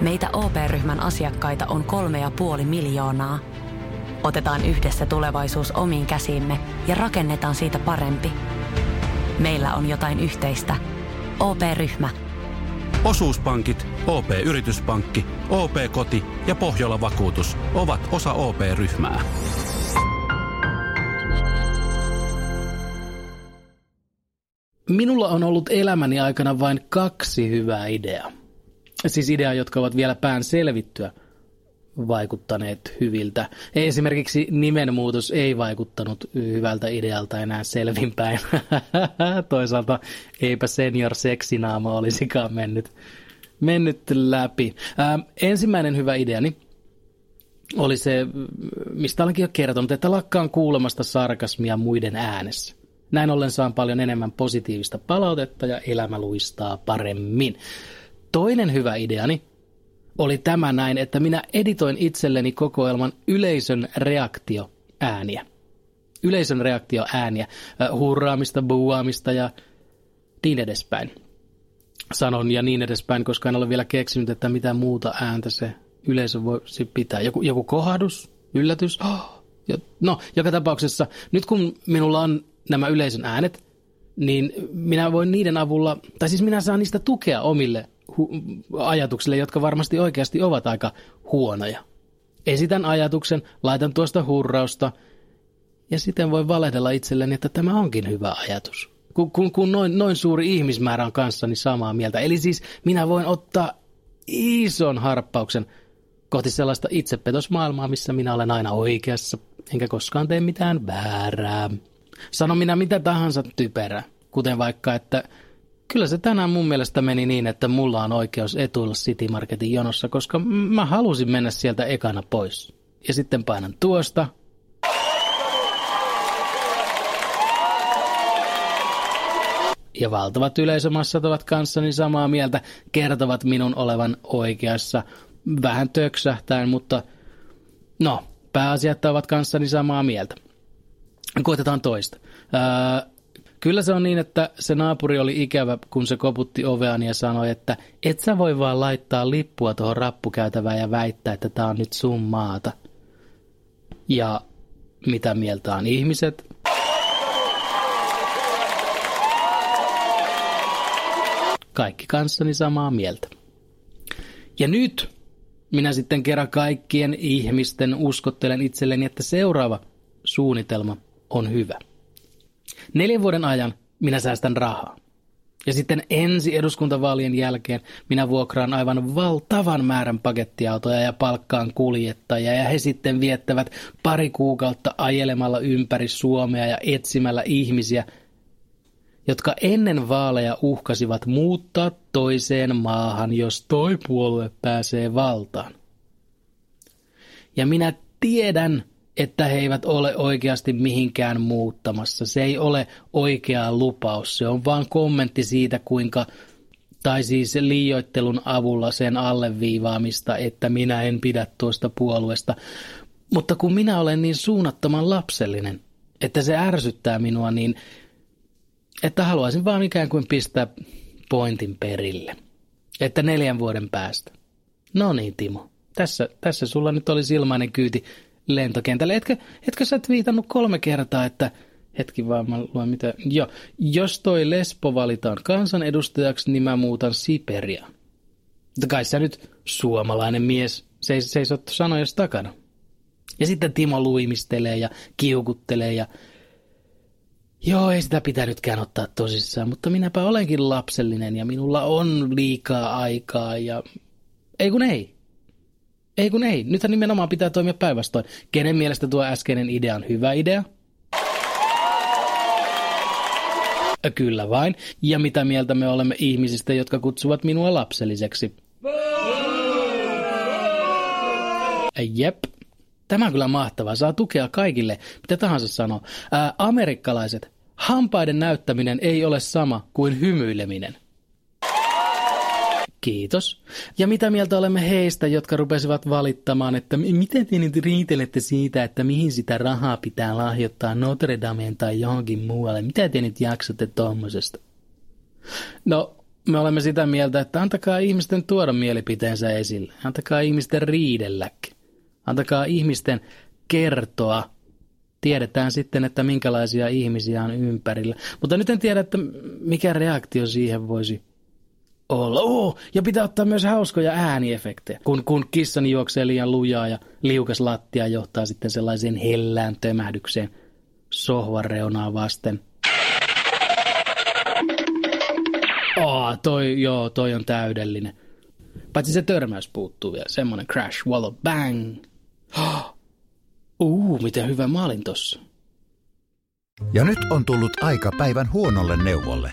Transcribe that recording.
Meitä OP-ryhmän asiakkaita on kolme ja puoli miljoonaa. Otetaan yhdessä tulevaisuus omiin käsiimme ja rakennetaan siitä parempi. Meillä on jotain yhteistä. OP-ryhmä. Osuuspankit, OP-yrityspankki, OP-koti ja Pohjola Vakuutus ovat osa OP-ryhmää. Minulla on ollut elämäni aikana vain kaksi hyvää ideaa. Siis ideaa, jotka ovat vielä pään selvittyä vaikuttaneet hyviltä. Esimerkiksi nimenmuutos ei vaikuttanut hyvältä idealta enää selvinpäin. Toisaalta eipä senior seksinaama olisikaan mennyt, mennyt läpi. Ää, ensimmäinen hyvä ideani oli se, mistä olenkin jo kertonut, että lakkaan kuulemasta sarkasmia muiden äänessä. Näin ollen saan paljon enemmän positiivista palautetta ja elämä luistaa paremmin. Toinen hyvä ideani oli tämä näin, että minä editoin itselleni kokoelman yleisön reaktio ääniä. Yleisön reaktio ääniä, hurraamista, buuaamista ja niin edespäin. Sanon ja niin edespäin, koska en ole vielä keksinyt, että mitä muuta ääntä se yleisö voisi pitää. Joku, joku kohdus, yllätys. Oh, no, joka tapauksessa, nyt kun minulla on nämä yleisön äänet, niin minä voin niiden avulla, tai siis minä saan niistä tukea omille hu- ajatuksille, jotka varmasti oikeasti ovat aika huonoja. Esitän ajatuksen, laitan tuosta hurrausta, ja sitten voi valehdella itselleni, että tämä onkin hyvä ajatus. Kun, kun, kun noin, noin suuri ihmismäärä on kanssani samaa mieltä. Eli siis minä voin ottaa ison harppauksen kohti sellaista itsepetosmaailmaa, missä minä olen aina oikeassa, enkä koskaan tee mitään väärää. Sano minä mitä tahansa typerä, kuten vaikka, että kyllä se tänään mun mielestä meni niin, että mulla on oikeus etuilla City Marketin jonossa, koska mä halusin mennä sieltä ekana pois. Ja sitten painan tuosta. Ja valtavat yleisömassat ovat kanssani samaa mieltä, kertovat minun olevan oikeassa. Vähän töksähtäen, mutta no, pääasiat ovat kanssani samaa mieltä. Koitetaan toista. Öö, kyllä se on niin, että se naapuri oli ikävä, kun se koputti oveani ja sanoi, että et sä voi vaan laittaa lippua tuohon rappukäytävään ja väittää, että tämä on nyt sun maata. Ja mitä mieltä on ihmiset? Kaikki kanssani samaa mieltä. Ja nyt minä sitten kerran kaikkien ihmisten uskottelen itselleni, että seuraava suunnitelma on hyvä. Neljän vuoden ajan minä säästän rahaa. Ja sitten ensi eduskuntavaalien jälkeen minä vuokraan aivan valtavan määrän pakettiautoja ja palkkaan kuljettajia ja he sitten viettävät pari kuukautta ajelemalla ympäri Suomea ja etsimällä ihmisiä, jotka ennen vaaleja uhkasivat muuttaa toiseen maahan, jos toi puolue pääsee valtaan. Ja minä tiedän, että he eivät ole oikeasti mihinkään muuttamassa. Se ei ole oikea lupaus, se on vain kommentti siitä, kuinka, tai siis liioittelun avulla sen alleviivaamista, että minä en pidä tuosta puolueesta. Mutta kun minä olen niin suunnattoman lapsellinen, että se ärsyttää minua, niin että haluaisin vaan ikään kuin pistää pointin perille. Että neljän vuoden päästä. No niin, Timo. Tässä, tässä sulla nyt olisi ilmainen kyyti lentokentälle. Etkö, etkö sä viitannut kolme kertaa, että hetki vaan, mä luen mitä. Joo, jos toi Lespo valitaan kansanedustajaksi, niin mä muutan Siperia. Kai sä nyt suomalainen mies seis, seisot sanoja takana. Ja sitten Timo luimistelee ja kiukuttelee ja Joo, ei sitä pitänytkään ottaa tosissaan, mutta minäpä olenkin lapsellinen ja minulla on liikaa aikaa ja... Ei kun ei. Ei kun ei. Nythän nimenomaan pitää toimia päinvastoin. Kenen mielestä tuo äskeinen idea on hyvä idea? Kyllä vain. Ja mitä mieltä me olemme ihmisistä, jotka kutsuvat minua lapselliseksi? Jep. Tämä on kyllä mahtavaa. Saa tukea kaikille, mitä tahansa sanoo. Ää, amerikkalaiset. Hampaiden näyttäminen ei ole sama kuin hymyileminen. Kiitos. Ja mitä mieltä olemme heistä, jotka rupesivat valittamaan, että miten te nyt riitelette siitä, että mihin sitä rahaa pitää lahjoittaa Notre Dameen tai johonkin muualle? Mitä te nyt jaksatte tuommoisesta? No, me olemme sitä mieltä, että antakaa ihmisten tuoda mielipiteensä esille. Antakaa ihmisten riidelläkin. Antakaa ihmisten kertoa. Tiedetään sitten, että minkälaisia ihmisiä on ympärillä. Mutta nyt en tiedä, että mikä reaktio siihen voisi olla. Oh, ja pitää ottaa myös hauskoja ääniefektejä. Kun, kun kissani juoksee liian lujaa ja liukas lattia johtaa sitten sellaiseen hellään tömähdykseen sohvan reunaa vasten. Oh, toi, joo, toi on täydellinen. Paitsi se törmäys puuttuu vielä. Semmonen crash, wallow, bang. Uh, miten hyvä maalin tossa. Ja nyt on tullut aika päivän huonolle neuvolle.